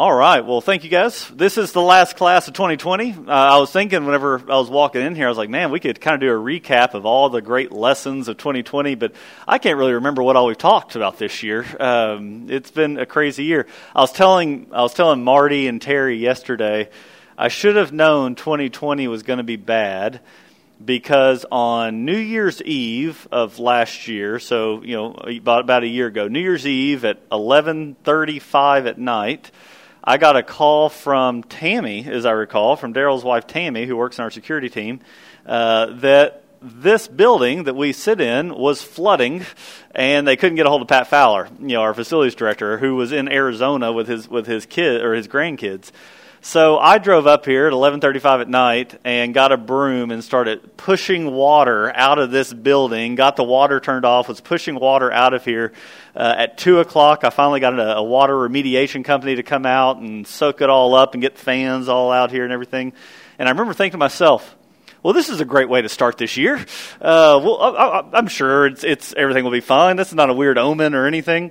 All right. Well, thank you guys. This is the last class of 2020. Uh, I was thinking whenever I was walking in here, I was like, man, we could kind of do a recap of all the great lessons of 2020, but I can't really remember what all we've talked about this year. Um, it's been a crazy year. I was telling I was telling Marty and Terry yesterday, I should have known 2020 was going to be bad because on New Year's Eve of last year, so you know about about a year ago, New Year's Eve at 11:35 at night I got a call from Tammy, as I recall, from Daryl's wife Tammy, who works in our security team, uh, that this building that we sit in was flooding, and they couldn't get a hold of Pat Fowler, you know, our facilities director, who was in Arizona with his with his kid or his grandkids. So I drove up here at 11:35 at night and got a broom and started pushing water out of this building. Got the water turned off. Was pushing water out of here. Uh, at two o'clock, I finally got a, a, water remediation company to come out and soak it all up and get fans all out here and everything. And I remember thinking to myself, well, this is a great way to start this year. Uh, well, I, am sure it's, it's everything will be fine. This is not a weird omen or anything.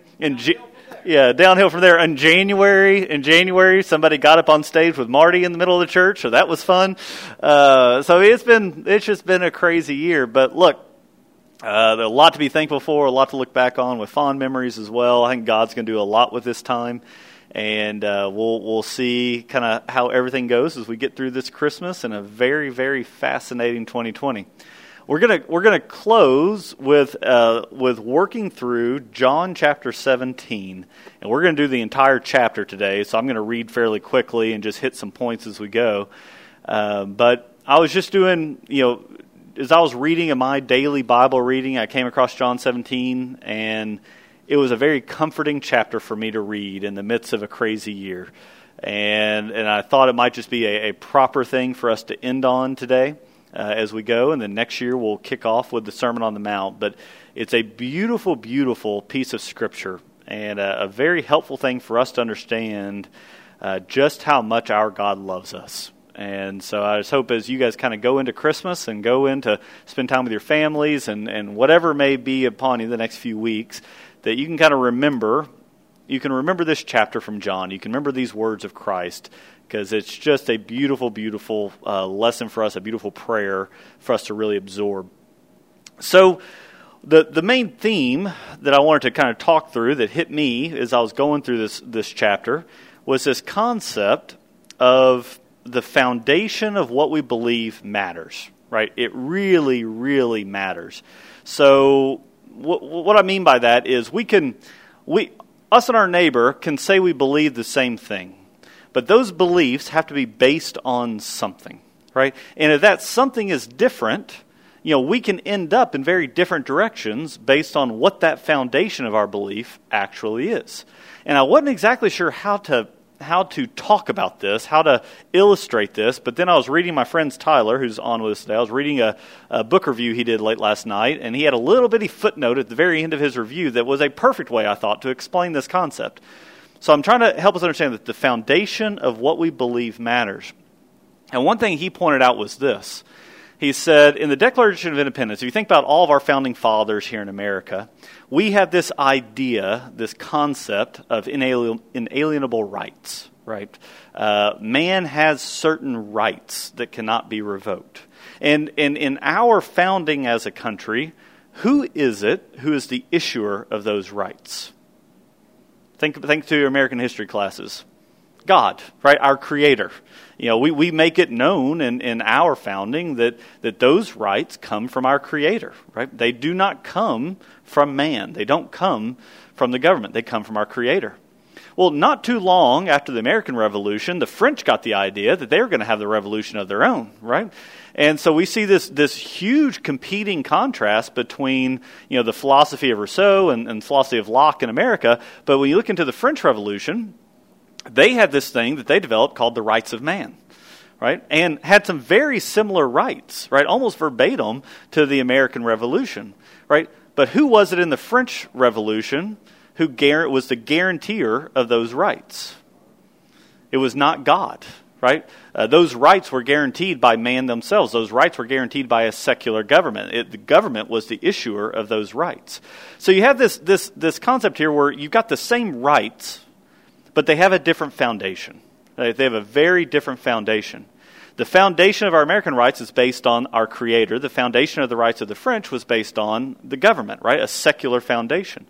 Yeah, downhill from there. In January, in January, somebody got up on stage with Marty in the middle of the church, so that was fun. Uh, so it's been it's just been a crazy year. But look, uh, a lot to be thankful for, a lot to look back on with fond memories as well. I think God's going to do a lot with this time, and uh, we'll we'll see kind of how everything goes as we get through this Christmas and a very very fascinating 2020. We're gonna we're gonna close with uh, with working through John chapter 17, and we're gonna do the entire chapter today. So I'm gonna read fairly quickly and just hit some points as we go. Uh, but I was just doing, you know, as I was reading in my daily Bible reading, I came across John 17, and it was a very comforting chapter for me to read in the midst of a crazy year. And, and I thought it might just be a, a proper thing for us to end on today uh, as we go, and then next year we'll kick off with the Sermon on the Mount. But it's a beautiful, beautiful piece of Scripture and a, a very helpful thing for us to understand uh, just how much our God loves us. And so I just hope as you guys kind of go into Christmas and go into spend time with your families and, and whatever may be upon you the next few weeks, that you can kind of remember, you can remember this chapter from John. You can remember these words of Christ because it's just a beautiful, beautiful uh, lesson for us, a beautiful prayer for us to really absorb. So, the the main theme that I wanted to kind of talk through that hit me as I was going through this this chapter was this concept of the foundation of what we believe matters. Right? It really, really matters. So, what, what I mean by that is we can we us and our neighbor can say we believe the same thing but those beliefs have to be based on something, right? And if that something is different, you know, we can end up in very different directions based on what that foundation of our belief actually is. And I wasn't exactly sure how to how to talk about this, how to illustrate this, but then I was reading my friend's Tyler, who's on with us today. I was reading a, a book review he did late last night, and he had a little bitty footnote at the very end of his review that was a perfect way, I thought, to explain this concept. So I'm trying to help us understand that the foundation of what we believe matters. And one thing he pointed out was this. He said, in the Declaration of Independence, if you think about all of our founding fathers here in America, we have this idea, this concept of inalienable rights, right? Uh, man has certain rights that cannot be revoked. And, and in our founding as a country, who is it who is the issuer of those rights? Think, think to your American history classes. God, right? Our creator. You know, we, we make it known in, in our founding that, that those rights come from our creator, right? They do not come from man. They don't come from the government. They come from our creator. Well, not too long after the American Revolution, the French got the idea that they were going to have the revolution of their own, right? And so we see this, this huge competing contrast between you know, the philosophy of Rousseau and, and philosophy of Locke in America. But when you look into the French Revolution, they had this thing that they developed called the rights of man right? And had some very similar rights, right? Almost verbatim to the American Revolution, right? But who was it in the French Revolution who was the guarantor of those rights? It was not God, right? Uh, those rights were guaranteed by man themselves. Those rights were guaranteed by a secular government. It, the government was the issuer of those rights. So you have this, this, this concept here where you've got the same rights, but they have a different foundation. They have a very different foundation. The foundation of our American rights is based on our Creator. The foundation of the rights of the French was based on the government, right? A secular foundation.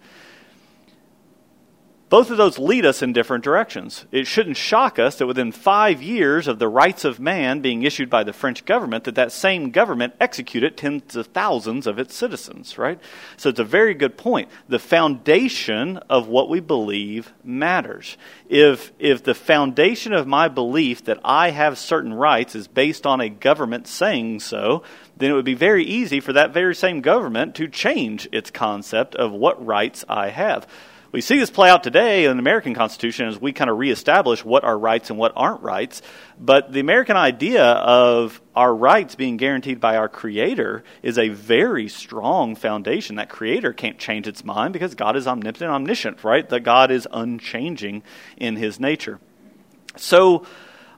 Both of those lead us in different directions. It shouldn't shock us that within five years of the rights of man being issued by the French government, that that same government executed tens of thousands of its citizens, right? So it's a very good point. The foundation of what we believe matters. If, if the foundation of my belief that I have certain rights is based on a government saying so, then it would be very easy for that very same government to change its concept of what rights I have. We see this play out today in the American Constitution as we kind of reestablish what are rights and what aren't rights. But the American idea of our rights being guaranteed by our Creator is a very strong foundation. That Creator can't change its mind because God is omnipotent, omniscient, right? That God is unchanging in His nature. So,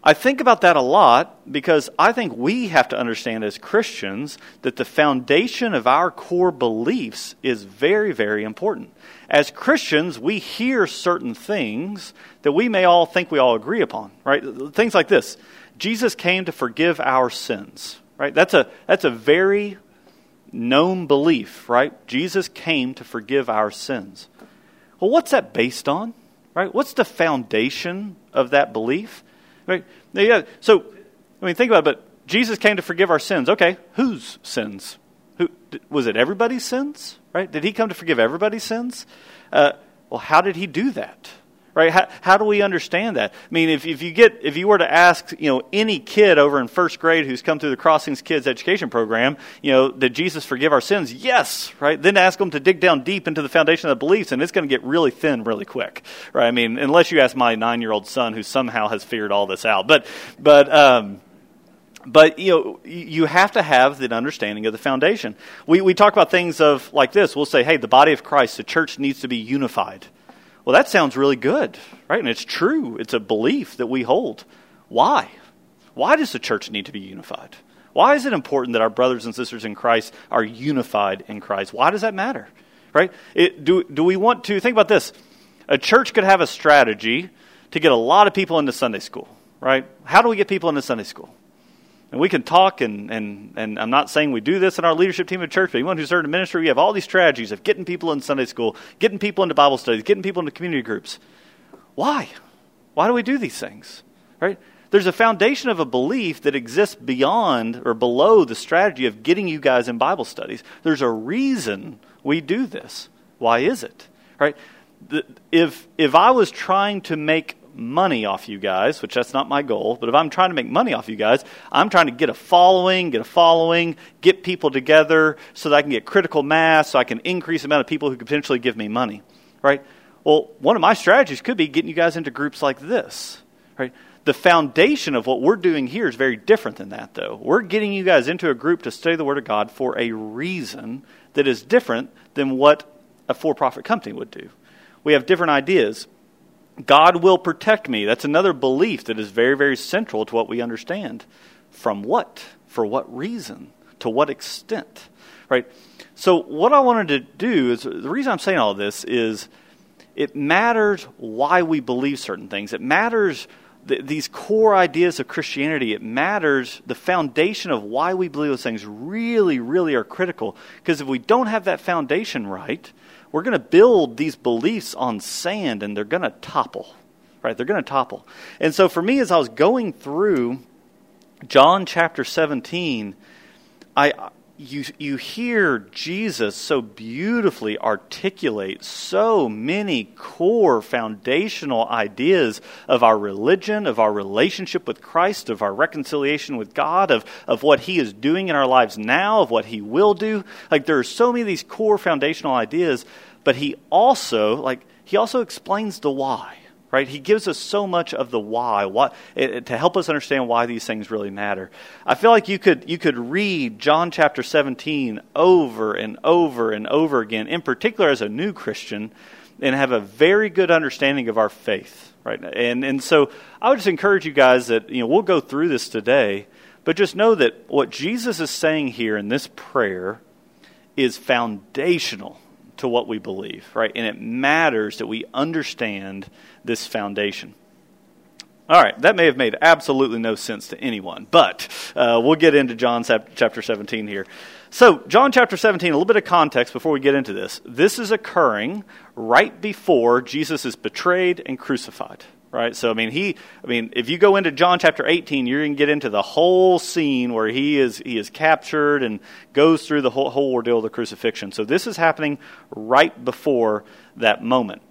I think about that a lot because I think we have to understand as Christians that the foundation of our core beliefs is very, very important. As Christians, we hear certain things that we may all think we all agree upon, right? Things like this Jesus came to forgive our sins, right? That's a, that's a very known belief, right? Jesus came to forgive our sins. Well, what's that based on, right? What's the foundation of that belief? Right? Yeah. So, I mean, think about it. But Jesus came to forgive our sins. Okay, whose sins? Who was it? Everybody's sins, right? Did he come to forgive everybody's sins? Uh, well, how did he do that? Right? How, how do we understand that? I mean, if, if you get if you were to ask, you know, any kid over in first grade who's come through the Crossings Kids Education Program, you know, did Jesus forgive our sins? Yes, right. Then ask them to dig down deep into the foundation of the beliefs, and it's going to get really thin really quick, right? I mean, unless you ask my nine-year-old son who somehow has figured all this out, but but. Um, but you know you have to have the understanding of the foundation we, we talk about things of like this we'll say hey the body of christ the church needs to be unified well, that sounds really good, right? And it's true. It's a belief that we hold. Why? Why does the church need to be unified? Why is it important that our brothers and sisters in Christ are unified in Christ? Why does that matter? Right? It, do, do we want to think about this? A church could have a strategy to get a lot of people into Sunday school, right? How do we get people into Sunday school? And we can talk, and, and, and I'm not saying we do this in our leadership team at church, but anyone who's served in ministry, we have all these strategies of getting people in Sunday school, getting people into Bible studies, getting people into community groups. Why? Why do we do these things? Right? There's a foundation of a belief that exists beyond or below the strategy of getting you guys in Bible studies. There's a reason we do this. Why is it? Right? If, if I was trying to make money off you guys, which that's not my goal, but if I'm trying to make money off you guys, I'm trying to get a following, get a following, get people together so that I can get critical mass, so I can increase the amount of people who could potentially give me money, right? Well, one of my strategies could be getting you guys into groups like this, right? The foundation of what we're doing here is very different than that, though. We're getting you guys into a group to study the Word of God for a reason that is different than what a for profit company would do. We have different ideas. God will protect me. That's another belief that is very, very central to what we understand. From what? For what reason? To what extent? Right? So, what I wanted to do is the reason I'm saying all this is it matters why we believe certain things. It matters th- these core ideas of Christianity. It matters the foundation of why we believe those things really, really are critical. Because if we don't have that foundation right, we're going to build these beliefs on sand and they're going to topple, right? They're going to topple. And so for me, as I was going through John chapter 17, I, you, you hear Jesus so beautifully articulate so many core foundational ideas of our religion, of our relationship with Christ, of our reconciliation with God, of, of what He is doing in our lives now, of what He will do. Like there are so many of these core foundational ideas, but He also, like, He also explains the why right? He gives us so much of the why, what, it, eh, eh, to help us understand why these things really matter. I feel like you could, you could read John chapter 17 over and over and over again, in particular as a new Christian, and have a very good understanding of our faith, right? And, and so I would just encourage you guys that, you know, we'll go through this today, but just know that what Jesus is saying here in this prayer is foundational to what we believe, right? And it matters that we understand this foundation. All right, that may have made absolutely no sense to anyone, but uh, we'll get into John chapter 17 here. So, John chapter 17, a little bit of context before we get into this. This is occurring right before Jesus is betrayed and crucified right? So I mean, he, I mean, if you go into John chapter 18, you're going to get into the whole scene where he is he is captured and goes through the whole, whole ordeal of the crucifixion. So this is happening right before that moment,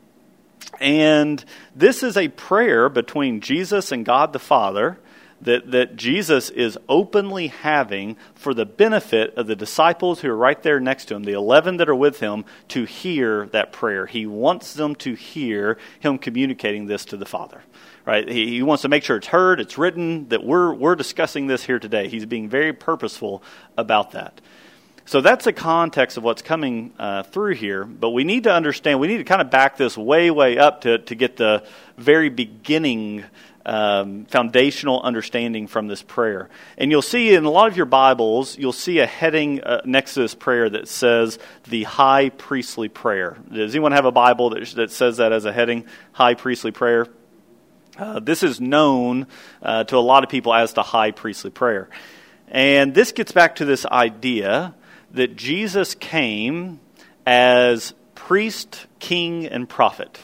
and this is a prayer between Jesus and God the Father that, that Jesus is openly having for the benefit of the disciples who are right there next to him, the 11 that are with him, to hear that prayer. He wants them to hear him communicating this to the Father. Right? He, he wants to make sure it's heard, it's written, that we're, we're discussing this here today. He's being very purposeful about that. So that's the context of what's coming uh, through here. But we need to understand, we need to kind of back this way, way up to, to get the very beginning um, foundational understanding from this prayer. And you'll see in a lot of your Bibles, you'll see a heading uh, next to this prayer that says the high priestly prayer. Does anyone have a Bible that, that says that as a heading, high priestly prayer? Uh, this is known uh, to a lot of people as the high priestly prayer. And this gets back to this idea that Jesus came as priest, king, and prophet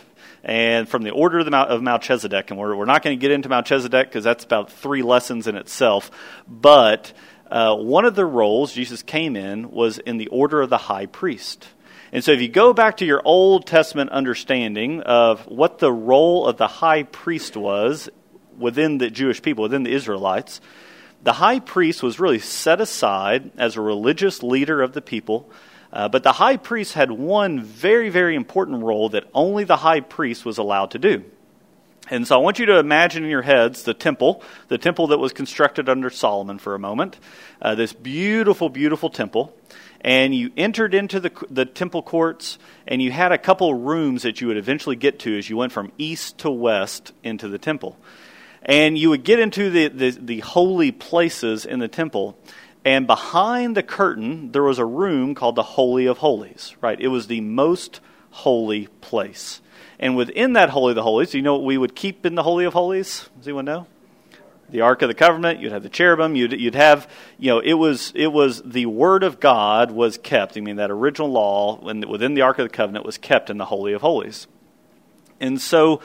and from the order of, the, of Melchizedek. And we're, we're not going to get into Melchizedek because that's about three lessons in itself. But uh, one of the roles Jesus came in was in the order of the high priest. And so if you go back to your Old Testament understanding of what the role of the high priest was within the Jewish people, within the Israelites, the high priest was really set aside as a religious leader of the people uh, but the high priest had one very, very important role that only the high priest was allowed to do. And so I want you to imagine in your heads the temple, the temple that was constructed under Solomon for a moment, uh, this beautiful, beautiful temple. And you entered into the, the temple courts, and you had a couple rooms that you would eventually get to as you went from east to west into the temple. And you would get into the, the, the holy places in the temple, and behind the curtain, there was a room called the Holy of Holies, right? It was the most holy place. And within that Holy of the Holies, you know what we would keep in the Holy of Holies? Does anyone know? The Ark of the Covenant, you'd have the cherubim, you'd, you'd have, you know, it was, it was the Word of God was kept. I mean, that original law within the Ark of the Covenant was kept in the Holy of Holies. And so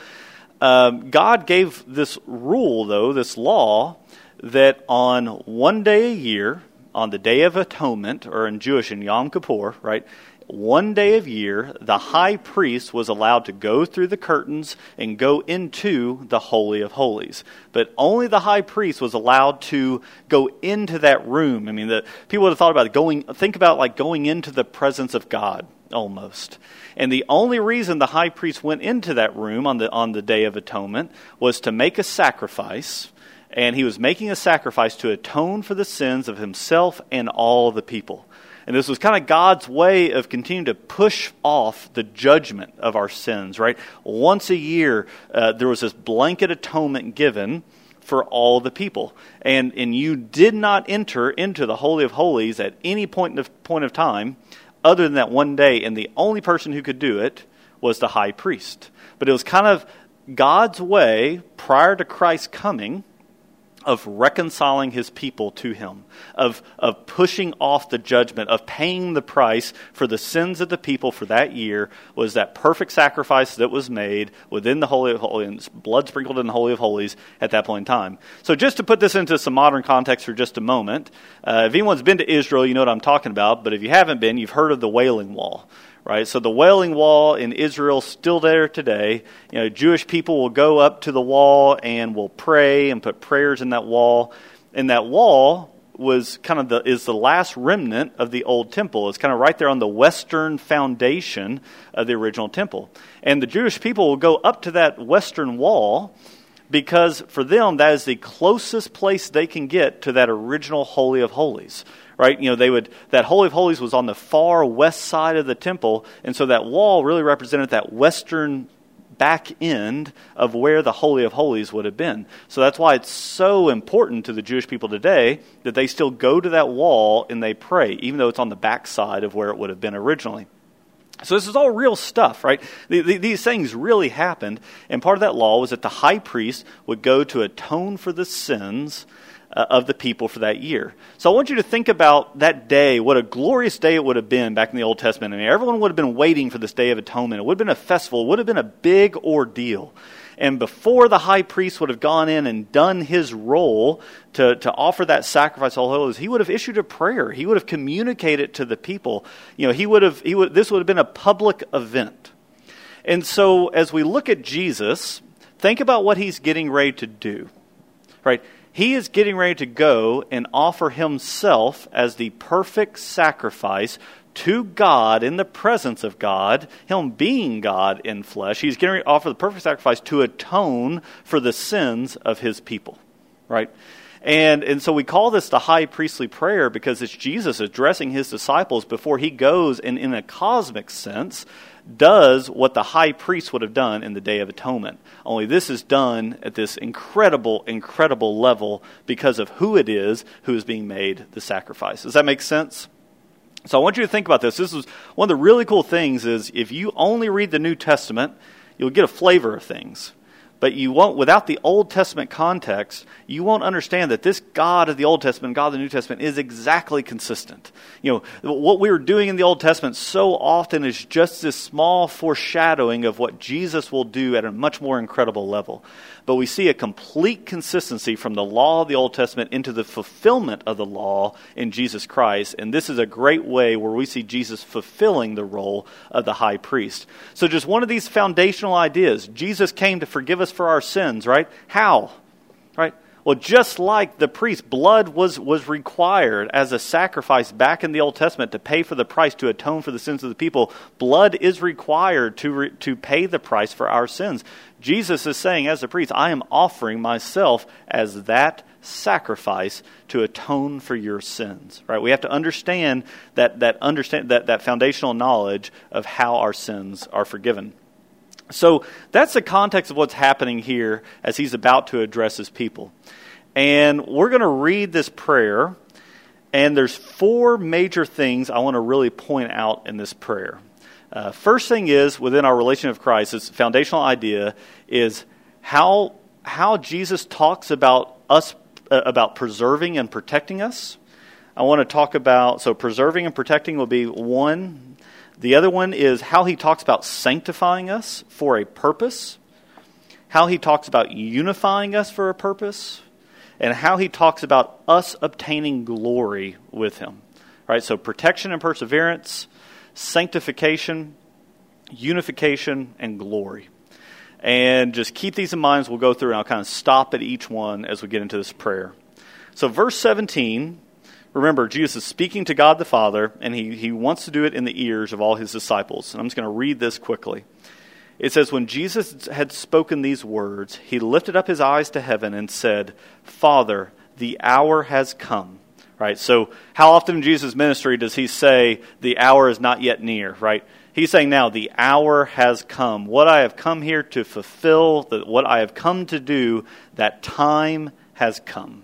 um, God gave this rule, though, this law, that on one day a year, on the Day of Atonement, or in Jewish, in Yom Kippur, right? One day of year, the high priest was allowed to go through the curtains and go into the Holy of Holies. But only the high priest was allowed to go into that room. I mean, the, people would have thought about it, going, think about like going into the presence of God almost. And the only reason the high priest went into that room on the, on the Day of Atonement was to make a sacrifice and he was making a sacrifice to atone for the sins of himself and all the people. And this was kind of God's way of continuing to push off the judgment of our sins, right? Once a year, uh, there was this blanket atonement given for all the people. And, and you did not enter into the Holy of Holies at any point of, point of time other than that one day. And the only person who could do it was the high priest. But it was kind of God's way prior to Christ's coming of reconciling his people to him, of, of pushing off the judgment, of paying the price for the sins of the people for that year, was that perfect sacrifice that was made within the Holy of Holies, blood sprinkled in the Holy of Holies at that point in time. So, just to put this into some modern context for just a moment, uh, if anyone's been to Israel, you know what I'm talking about, but if you haven't been, you've heard of the Wailing Wall right? So the Wailing Wall in Israel is still there today. You know, Jewish people will go up to the wall and will pray and put prayers in that wall. And that wall was kind of the is the last remnant of the old temple. It's kind of right there on the western foundation of the original temple. And the Jewish people will go up to that western wall because for them that is the closest place they can get to that original holy of holies right? You know, they would that Holy of Holies was on the far west side of the temple, and so that wall really represented that western back end of where the Holy of Holies would have been. So that's why it's so important to the Jewish people today that they still go to that wall and they pray, even though it's on the back side of where it would have been originally. So this is all real stuff, right? The, the, these things really happened, and part of that law was that the high priest would go to atone for the sins uh, of the people for that year. So I want you to think about that day, what a glorious day it would have been back in the Old Testament. I mean, everyone would have been waiting for this Day of Atonement. It would have been a festival, it would have been a big ordeal. And before the high priest would have gone in and done his role to, to offer that sacrifice all holies, he would have issued a prayer. He would have communicated to the people. You know, he would have, he would, this would have been a public event. And so as we look at Jesus, think about what he's getting ready to do. Right? He is getting ready to go and offer himself as the perfect sacrifice to God in the presence of God, Him being God in flesh. He's going to offer the perfect sacrifice to atone for the sins of His people, right? And, and so we call this the high priestly prayer because it's Jesus addressing his disciples before he goes and, in a cosmic sense, does what the high priest would have done in the Day of Atonement. Only this is done at this incredible, incredible level because of who it is who is being made the sacrifice. Does that make sense? So I want you to think about this. This is one of the really cool things is if you only read the New Testament, you'll get a flavor of things. But you won't, without the Old Testament context, you won't understand that this God of the Old Testament, God of the New Testament, is exactly consistent. You know, what we are doing in the Old Testament so often is just this small foreshadowing of what Jesus will do at a much more incredible level. But we see a complete consistency from the law of the Old Testament into the fulfillment of the law in Jesus Christ. And this is a great way where we see Jesus fulfilling the role of the high priest. So, just one of these foundational ideas Jesus came to forgive us for our sins, right? How? Right? Well, just like the priest, blood was, was required as a sacrifice back in the Old Testament to pay for the price to atone for the sins of the people. Blood is required to, re, to pay the price for our sins. Jesus is saying, as a priest, I am offering myself as that sacrifice to atone for your sins. Right? We have to understand that, that, understand, that, that foundational knowledge of how our sins are forgiven. So that's the context of what's happening here as he's about to address his people. And we're going to read this prayer, and there's four major things I want to really point out in this prayer. Uh, first thing is within our relation of Christ, this foundational idea is how how Jesus talks about us uh, about preserving and protecting us. I want to talk about so preserving and protecting will be one the other one is how he talks about sanctifying us for a purpose, how he talks about unifying us for a purpose, and how he talks about us obtaining glory with him. Right? So protection and perseverance, sanctification, unification, and glory. And just keep these in mind as we'll go through, and I'll kind of stop at each one as we get into this prayer. So, verse 17 Remember, Jesus is speaking to God the Father, and he, he wants to do it in the ears of all his disciples. And I'm just going to read this quickly. It says, When Jesus had spoken these words, he lifted up his eyes to heaven and said, Father, the hour has come. Right? So, how often in Jesus' ministry does he say, The hour is not yet near? Right? He's saying now, The hour has come. What I have come here to fulfill, what I have come to do, that time has come.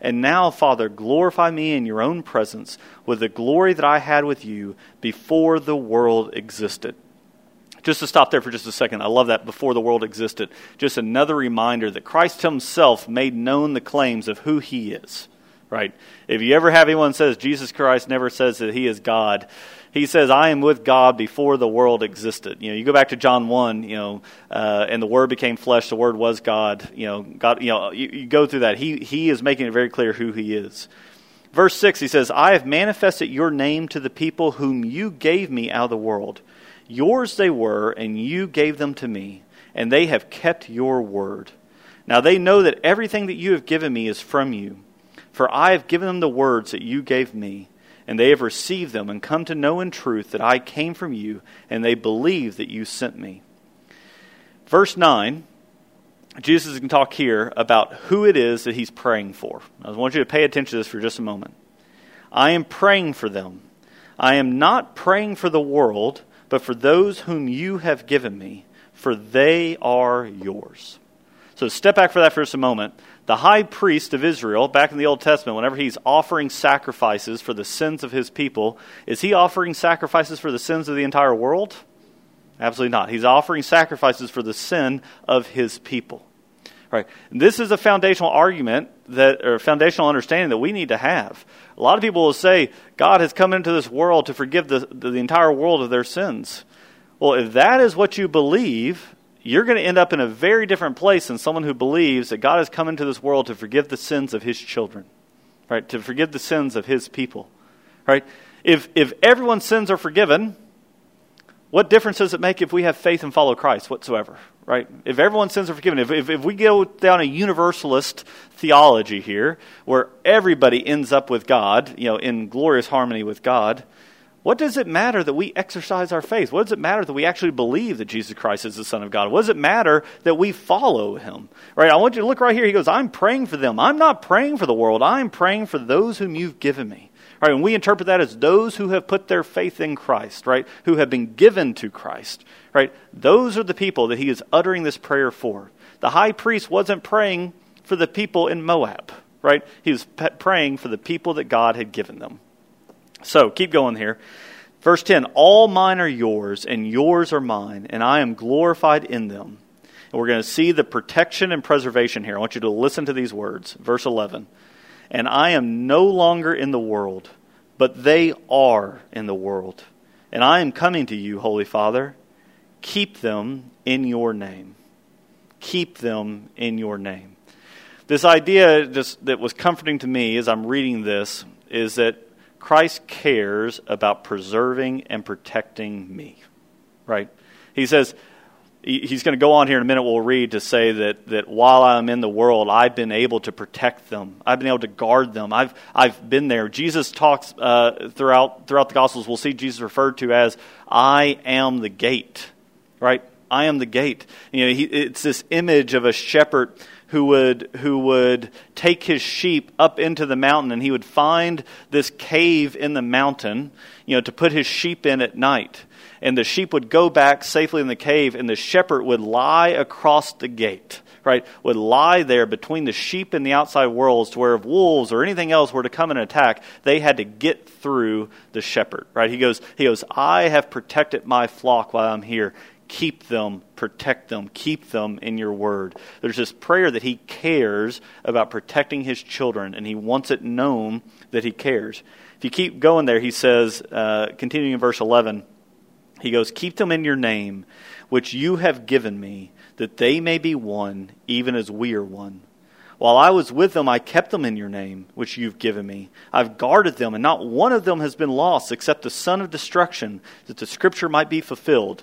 And now, Father, glorify me in your own presence with the glory that I had with you before the world existed. Just to stop there for just a second, I love that before the world existed. Just another reminder that Christ himself made known the claims of who he is. Right? If you ever have anyone says Jesus Christ never says that he is God, he says, I am with God before the world existed. You know, you go back to John 1, you know, uh, and the Word became flesh, the Word was God. You know, God, you know, you, you go through that. He, he is making it very clear who He is. Verse 6, he says, I have manifested your name to the people whom you gave me out of the world. Yours they were, and you gave them to me, and they have kept your word. Now they know that everything that you have given me is from you. For I have given them the words that you gave me and they have received them and come to know in truth that I came from you, and they believe that you sent me. Verse 9 Jesus can talk here about who it is that he's praying for. I want you to pay attention to this for just a moment. I am praying for them. I am not praying for the world, but for those whom you have given me, for they are yours. So step back for that for just a moment. The high priest of Israel, back in the Old Testament, whenever he's offering sacrifices for the sins of his people, is he offering sacrifices for the sins of the entire world? Absolutely not. He's offering sacrifices for the sin of his people. Right. This is a foundational argument that, or foundational understanding that we need to have. A lot of people will say God has come into this world to forgive the, the, the entire world of their sins. Well, if that is what you believe, you're going to end up in a very different place than someone who believes that God has come into this world to forgive the sins of his children, right? To forgive the sins of his people, right? If, if everyone's sins are forgiven, what difference does it make if we have faith and follow Christ whatsoever? Right? If everyone's sins are forgiven, if, if, if, we go down a universalist theology here, where everybody ends up with God, you know, in glorious harmony with God, what does it matter that we exercise our faith? What does it matter that we actually believe that Jesus Christ is the Son of God? What does it matter that we follow him? Right? I want you to look right here. He goes, I'm praying for them. I'm not praying for the world. I'm praying for those whom you've given me. Right, and we interpret that as those who have put their faith in Christ, right? Who have been given to Christ, right? Those are the people that he is uttering this prayer for. The high priest wasn't praying for the people in Moab, right? He was praying for the people that God had given them. So, keep going here. Verse 10 All mine are yours, and yours are mine, and I am glorified in them. And we're going to see the protection and preservation here. I want you to listen to these words. Verse 11 and I am no longer in the world, but they are in the world. And I am coming to you, Holy Father. Keep them in your name. Keep them in your name. This idea just, that was comforting to me as I'm reading this is that Christ cares about preserving and protecting me. Right? He says, he's going to go on here in a minute we'll read to say that, that while i'm in the world i've been able to protect them i've been able to guard them i've, I've been there jesus talks uh, throughout, throughout the gospels we'll see jesus referred to as i am the gate right i am the gate you know he, it's this image of a shepherd who would who would take his sheep up into the mountain and he would find this cave in the mountain you know to put his sheep in at night and the sheep would go back safely in the cave, and the shepherd would lie across the gate, right? Would lie there between the sheep and the outside worlds to where if wolves or anything else were to come and attack, they had to get through the shepherd, right? He goes, he goes, I have protected my flock while I'm here. Keep them, protect them, keep them in your word. There's this prayer that he cares about protecting his children, and he wants it known that he cares. If you keep going there, he says, uh, continuing in verse 11, he goes, Keep them in your name, which you have given me, that they may be one, even as we are one. While I was with them, I kept them in your name, which you've given me. I've guarded them, and not one of them has been lost except the son of destruction, that the scripture might be fulfilled.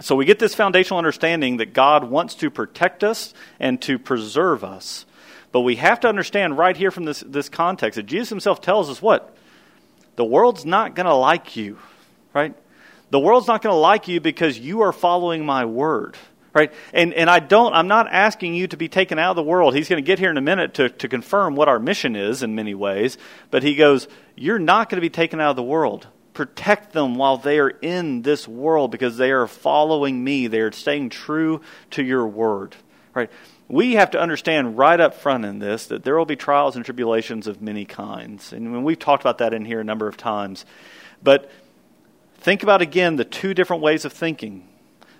So we get this foundational understanding that God wants to protect us and to preserve us. But we have to understand right here from this, this context that Jesus himself tells us what? The world's not going to like you, right? The world's not going to like you because you are following my word right? And, and I don't, I'm not asking you to be taken out of the world. He's going to get here in a minute to, to confirm what our mission is in many ways. But he goes, You're not going to be taken out of the world. Protect them while they are in this world because they are following me. They are staying true to your word, right? We have to understand right up front in this that there will be trials and tribulations of many kinds. And we've talked about that in here a number of times. But think about again the two different ways of thinking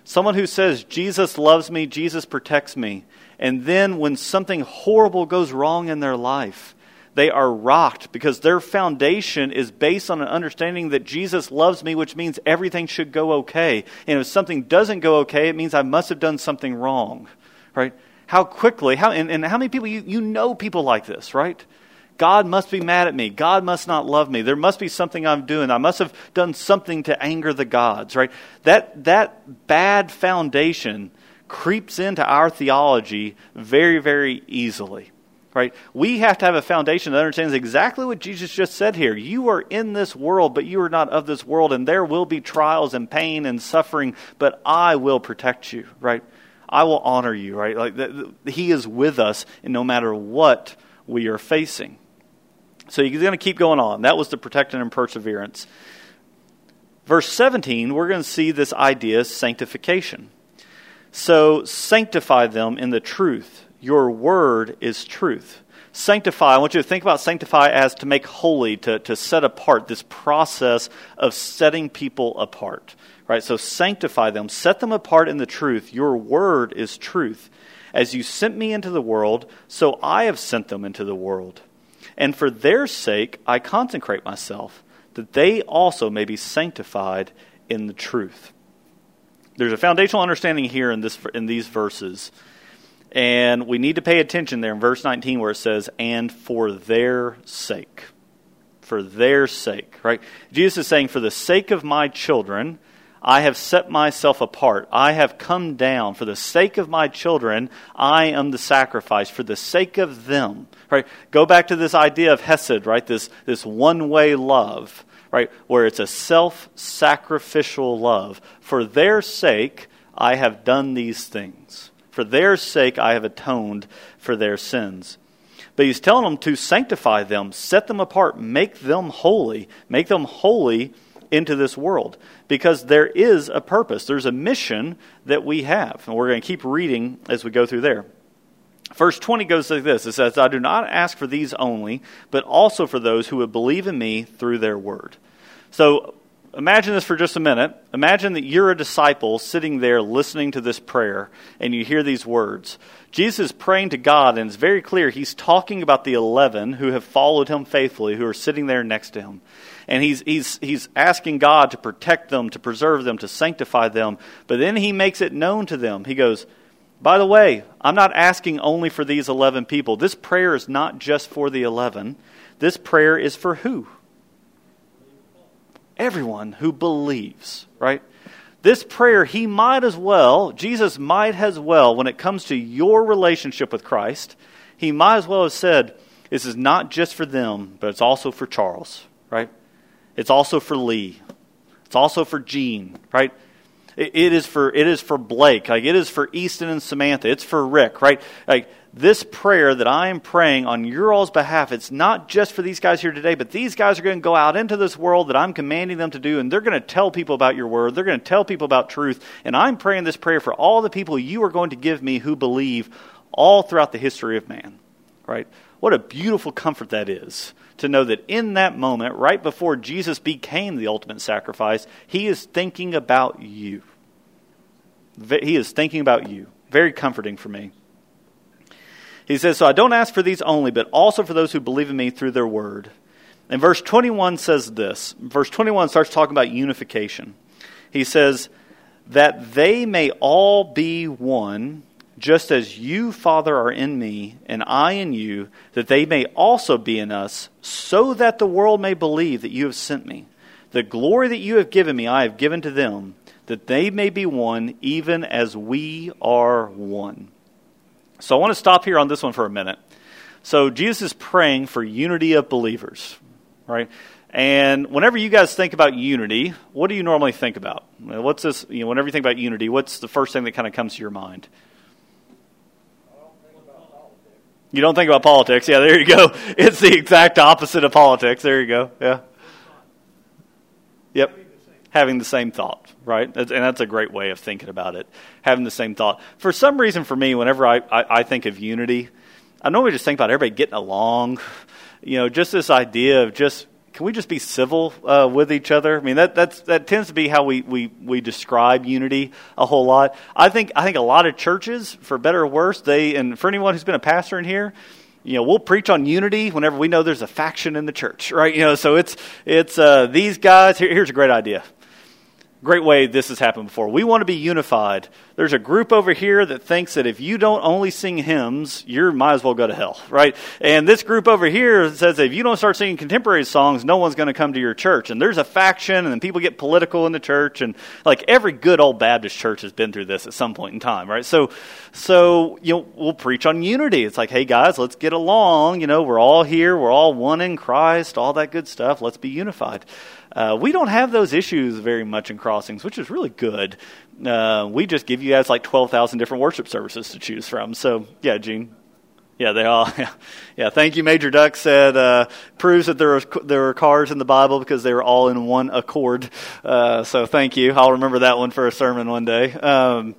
Someone who says, Jesus loves me, Jesus protects me. And then when something horrible goes wrong in their life, they are rocked because their foundation is based on an understanding that Jesus loves me, which means everything should go okay. And if something doesn't go okay, it means I must have done something wrong. Right? How quickly, how, and, and how many people, you, you know people like this, right? God must be mad at me. God must not love me. There must be something I'm doing. I must have done something to anger the gods, right? That, that bad foundation creeps into our theology very, very easily right? We have to have a foundation that understands exactly what Jesus just said here. You are in this world, but you are not of this world, and there will be trials and pain and suffering, but I will protect you, right? I will honor you, right? Like the, the, He is with us, in no matter what we are facing. So he's going to keep going on. That was the protection and perseverance. Verse 17, we're going to see this idea of sanctification. So sanctify them in the truth your word is truth. Sanctify, I want you to think about sanctify as to make holy, to, to set apart, this process of setting people apart. Right? So sanctify them, set them apart in the truth. Your word is truth. As you sent me into the world, so I have sent them into the world. And for their sake I consecrate myself, that they also may be sanctified in the truth. There's a foundational understanding here in, this, in these verses and we need to pay attention there in verse 19 where it says, and for their sake. For their sake, right? Jesus is saying, for the sake of my children, I have set myself apart. I have come down. For the sake of my children, I am the sacrifice. For the sake of them. Right? Go back to this idea of Hesed, right? This, this one way love, right? Where it's a self sacrificial love. For their sake, I have done these things. For their sake I have atoned for their sins. But he's telling them to sanctify them, set them apart, make them holy, make them holy into this world. Because there is a purpose, there's a mission that we have. And we're going to keep reading as we go through there. Verse 20 goes like this It says, I do not ask for these only, but also for those who would believe in me through their word. So imagine this for just a minute. Imagine that you're a disciple sitting there listening to this prayer and you hear these words. Jesus is praying to God, and it's very clear he's talking about the 11 who have followed him faithfully, who are sitting there next to him. And he's, he's, he's asking God to protect them, to preserve them, to sanctify them. But then he makes it known to them. He goes, By the way, I'm not asking only for these 11 people. This prayer is not just for the 11. This prayer is for who? Everyone who believes, right? This prayer, he might as well, Jesus might as well, when it comes to your relationship with Christ, he might as well have said, This is not just for them, but it's also for Charles, right? It's also for Lee. It's also for Gene, right? It is for it is for Blake, like it is for Easton and Samantha. It's for Rick, right? Like this prayer that I am praying on your all's behalf, it's not just for these guys here today, but these guys are going to go out into this world that I'm commanding them to do, and they're going to tell people about your word. They're going to tell people about truth. And I'm praying this prayer for all the people you are going to give me who believe all throughout the history of man. Right? What a beautiful comfort that is to know that in that moment, right before Jesus became the ultimate sacrifice, he is thinking about you. He is thinking about you. Very comforting for me. He says, So I don't ask for these only, but also for those who believe in me through their word. And verse 21 says this. Verse 21 starts talking about unification. He says, That they may all be one, just as you, Father, are in me, and I in you, that they may also be in us, so that the world may believe that you have sent me. The glory that you have given me, I have given to them, that they may be one, even as we are one. So I want to stop here on this one for a minute. So Jesus is praying for unity of believers, right? And whenever you guys think about unity, what do you normally think about? What's this? You know, whenever you think about unity, what's the first thing that kind of comes to your mind? You don't think about politics. Yeah, there you go. It's the exact opposite of politics. There you go. Yeah. Yep having the same thought, right? And that's a great way of thinking about it, having the same thought. For some reason, for me, whenever I, I, I think of unity, I normally just think about everybody getting along. You know, just this idea of just can we just be civil uh, with each other? I mean, that that's that tends to be how we, we, we describe unity a whole lot. I think I think a lot of churches, for better or worse, they and for anyone who's been a pastor in here, you know, we'll preach on unity whenever we know there's a faction in the church, right? You know, so it's it's uh, these guys. Here, here's a great idea great way this has happened before. We want to be unified. There's a group over here that thinks that if you don't only sing hymns, you might as well go to hell, right? And this group over here says if you don't start singing contemporary songs, no one's going to come to your church. And there's a faction, and people get political in the church, and like every good old Baptist church has been through this at some point in time, right? So, so you know, we'll preach on unity. It's like, hey guys, let's get along. You know, we're all here, we're all one in Christ, all that good stuff. Let's be unified. Uh, we don't have those issues very much in crossings, which is really good. Uh, we just give you guys like 12,000 different worship services to choose from. So, yeah, Gene. Yeah, they all. Yeah, yeah. Thank you, Major Duck said. Uh, proves that there are there are cars in the Bible because they were all in one accord. Uh, so thank you. I'll remember that one for a sermon one day. Um,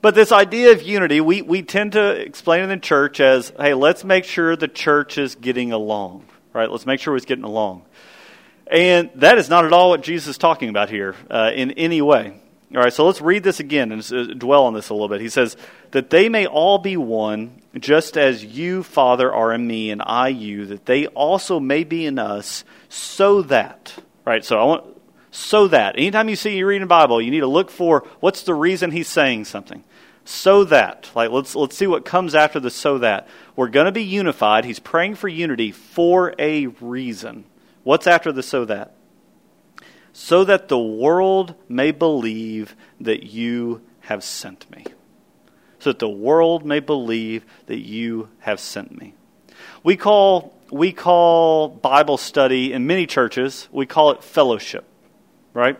but this idea of unity, we we tend to explain in the church as, hey, let's make sure the church is getting along, right? Let's make sure it's getting along. And that is not at all what Jesus is talking about here uh, in any way. All right, so let's read this again and uh, dwell on this a little bit. He says, That they may all be one, just as you, Father, are in me and I you, that they also may be in us, so that. Right, so I want. So that. Anytime you see you reading the Bible, you need to look for what's the reason he's saying something. So that. Like let's let's see what comes after the so that. We're going to be unified. He's praying for unity for a reason. What's after the so that? So that the world may believe that you have sent me. So that the world may believe that you have sent me. We call, we call Bible study in many churches, we call it fellowship, right?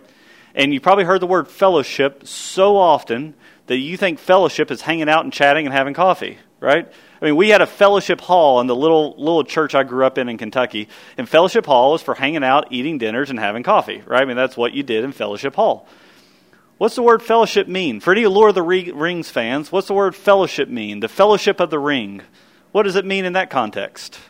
And you probably heard the word fellowship so often that you think fellowship is hanging out and chatting and having coffee, right? I mean, we had a fellowship hall in the little little church I grew up in in Kentucky, and fellowship hall was for hanging out, eating dinners, and having coffee. Right? I mean, that's what you did in fellowship hall. What's the word fellowship mean? For any Lord of the Rings fans, what's the word fellowship mean? The fellowship of the ring. What does it mean in that context?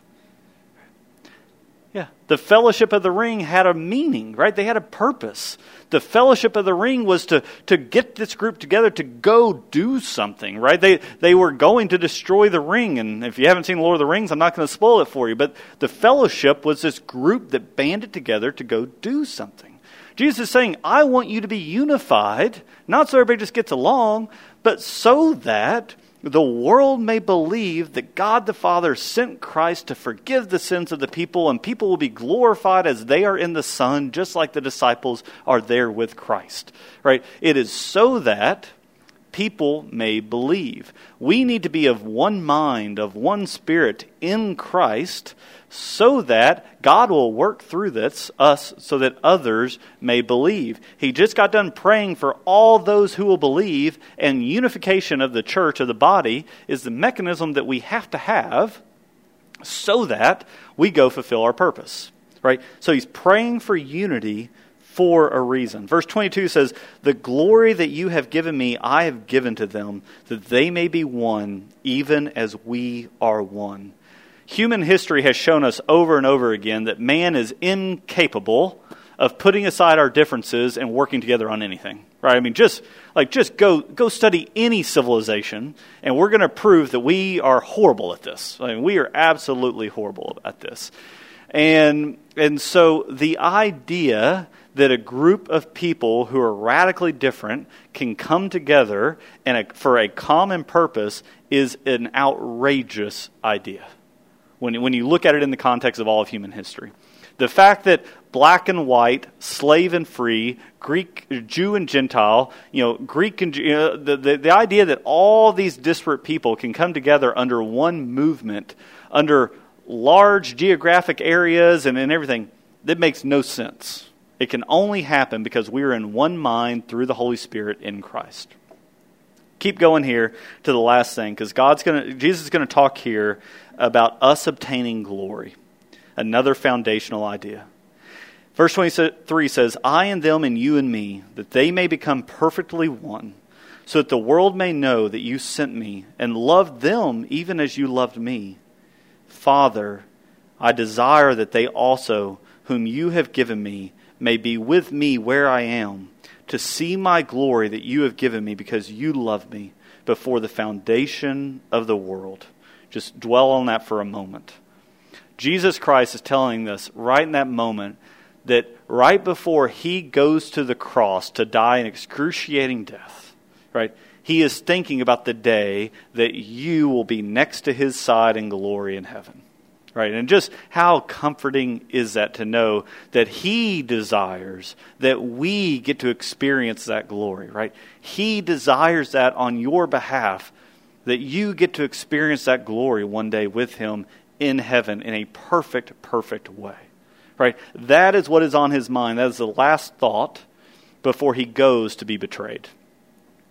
Yeah, the fellowship of the ring had a meaning, right? They had a purpose the fellowship of the ring was to, to get this group together to go do something, right? They, they were going to destroy the ring. And if you haven't seen Lord of the Rings, I'm not going to spoil it for you. But the fellowship was this group that banded together to go do something. Jesus is saying, I want you to be unified, not so everybody just gets along, but so that the world may believe that God the Father sent Christ to forgive the sins of the people, and people will be glorified as they are in the Son, just like the disciples are there with Christ. Right? It is so that people may believe. We need to be of one mind, of one spirit in Christ, so that God will work through this, us, so that others may believe. He just got done praying for all those who will believe, and unification of the church, of the body, is the mechanism that we have to have so that we go fulfill our purpose. Right? So he's praying for unity for a reason. Verse 22 says, The glory that you have given me, I have given to them, that they may be one, even as we are one Human history has shown us over and over again that man is incapable of putting aside our differences and working together on anything. Right? I mean, just like just go go study any civilization, and we're going to prove that we are horrible at this. I mean, we are absolutely horrible at this. And and so the idea that a group of people who are radically different can come together and for a common purpose is an outrageous idea when, when you look at it in the context of all of human history. The fact that black and white, slave and free, Greek, Jew and Gentile, you know, Greek and you know, the, the, the idea that all these disparate people can come together under one movement, under large geographic areas and, and everything, that makes no sense. It can only happen because we are in one mind through the Holy Spirit in Christ. Keep going here to the last thing because God's going to Jesus is going to talk here about us obtaining glory. Another foundational idea. Verse 23 says, I and them and you and me, that they may become perfectly one, so that the world may know that you sent me and loved them even as you loved me. Father, I desire that they also, whom you have given me, may be with me where I am, to see my glory that you have given me because you loved me before the foundation of the world. Just dwell on that for a moment. Jesus Christ is telling us right in that moment that right before he goes to the cross to die an excruciating death, right? He is thinking about the day that you will be next to his side in glory in heaven. Right? And just how comforting is that to know that he desires that we get to experience that glory, right? He desires that on your behalf, that you get to experience that glory one day with him in heaven in a perfect, perfect way. Right? That is what is on his mind. That is the last thought before he goes to be betrayed.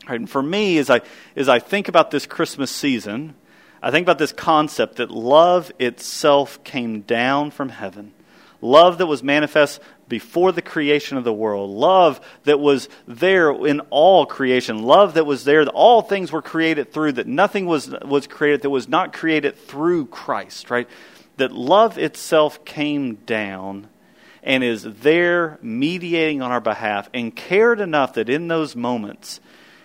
Right? And for me, as I, as I think about this Christmas season, I think about this concept that love itself came down from heaven. Love that was manifest before the creation of the world. Love that was there in all creation. Love that was there that all things were created through, that nothing was, was created that was not created through Christ, right? That love itself came down and is there mediating on our behalf and cared enough that in those moments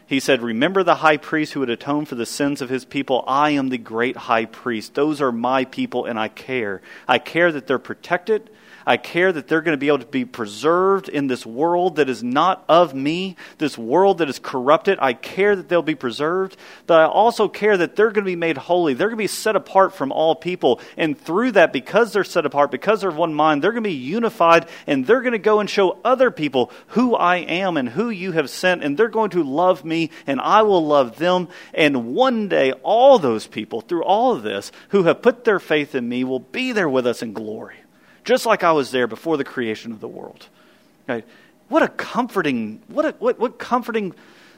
he said, Remember the high priest who would atone for the sins of his people? I am the great high priest. Those are my people, and I care. I care that they're protected. I care that they're going to be able to be preserved in this world that is not of me, this world that is corrupted. I care that they'll be preserved, but I also care that they're going to be made holy. They're going to be set apart from all people. And through that, because they're set apart, because they're of one mind, they're going to be unified and they're going to go and show other people who I am and who you have sent. And they're going to love me and I will love them. And one day, all those people, through all of this, who have put their faith in me, will be there with us in glory just like I was there before the creation of the world. Right? What a comforting, what, a, what, what comforting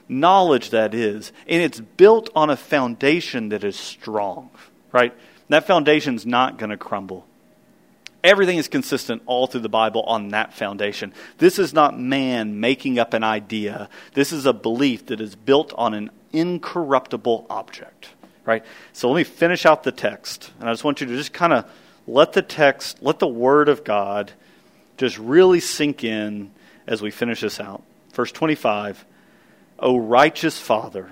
knowledge that is. And it's built on a foundation that is strong, right? That foundation's not going to crumble. Everything is consistent all through the Bible on that foundation. This is not man making up an idea. This is a belief that is built on an incorruptible object, right? So let me finish out the text. And I just want you to just kind of let the text, let the Word of God just really sink in as we finish this out. Verse 25 O righteous Father,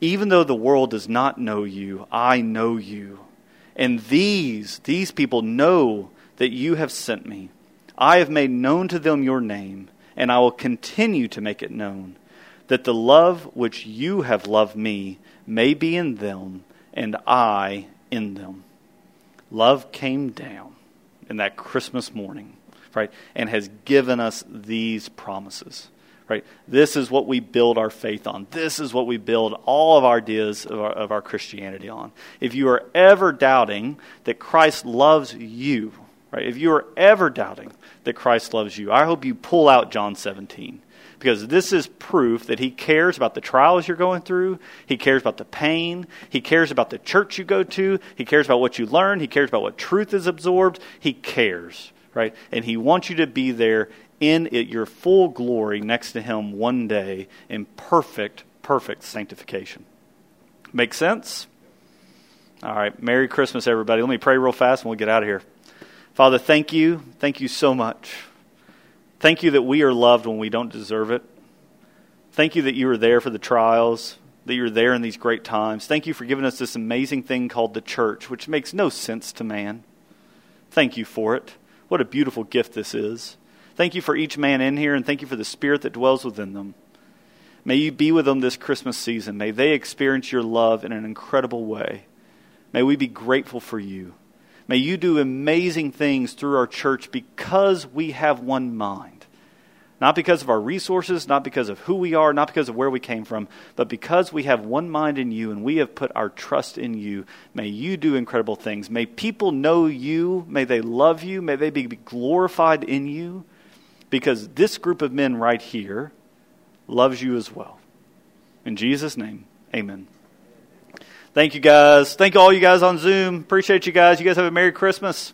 even though the world does not know you, I know you. And these, these people know that you have sent me. I have made known to them your name, and I will continue to make it known, that the love which you have loved me may be in them, and I in them love came down in that Christmas morning, right, and has given us these promises. Right? This is what we build our faith on. This is what we build all of our ideas of our, of our Christianity on. If you are ever doubting that Christ loves you, right? If you are ever doubting that Christ loves you, I hope you pull out John 17 because this is proof that he cares about the trials you're going through. He cares about the pain. He cares about the church you go to. He cares about what you learn. He cares about what truth is absorbed. He cares, right? And he wants you to be there in it, your full glory next to him one day in perfect, perfect sanctification. Make sense? All right. Merry Christmas, everybody. Let me pray real fast and we'll get out of here. Father, thank you. Thank you so much Thank you that we are loved when we don't deserve it. Thank you that you are there for the trials, that you're there in these great times. Thank you for giving us this amazing thing called the church, which makes no sense to man. Thank you for it. What a beautiful gift this is. Thank you for each man in here, and thank you for the spirit that dwells within them. May you be with them this Christmas season. May they experience your love in an incredible way. May we be grateful for you. May you do amazing things through our church because we have one mind. Not because of our resources, not because of who we are, not because of where we came from, but because we have one mind in you and we have put our trust in you. May you do incredible things. May people know you. May they love you. May they be glorified in you because this group of men right here loves you as well. In Jesus' name, amen. Thank you guys. Thank all you guys on Zoom. Appreciate you guys. You guys have a Merry Christmas.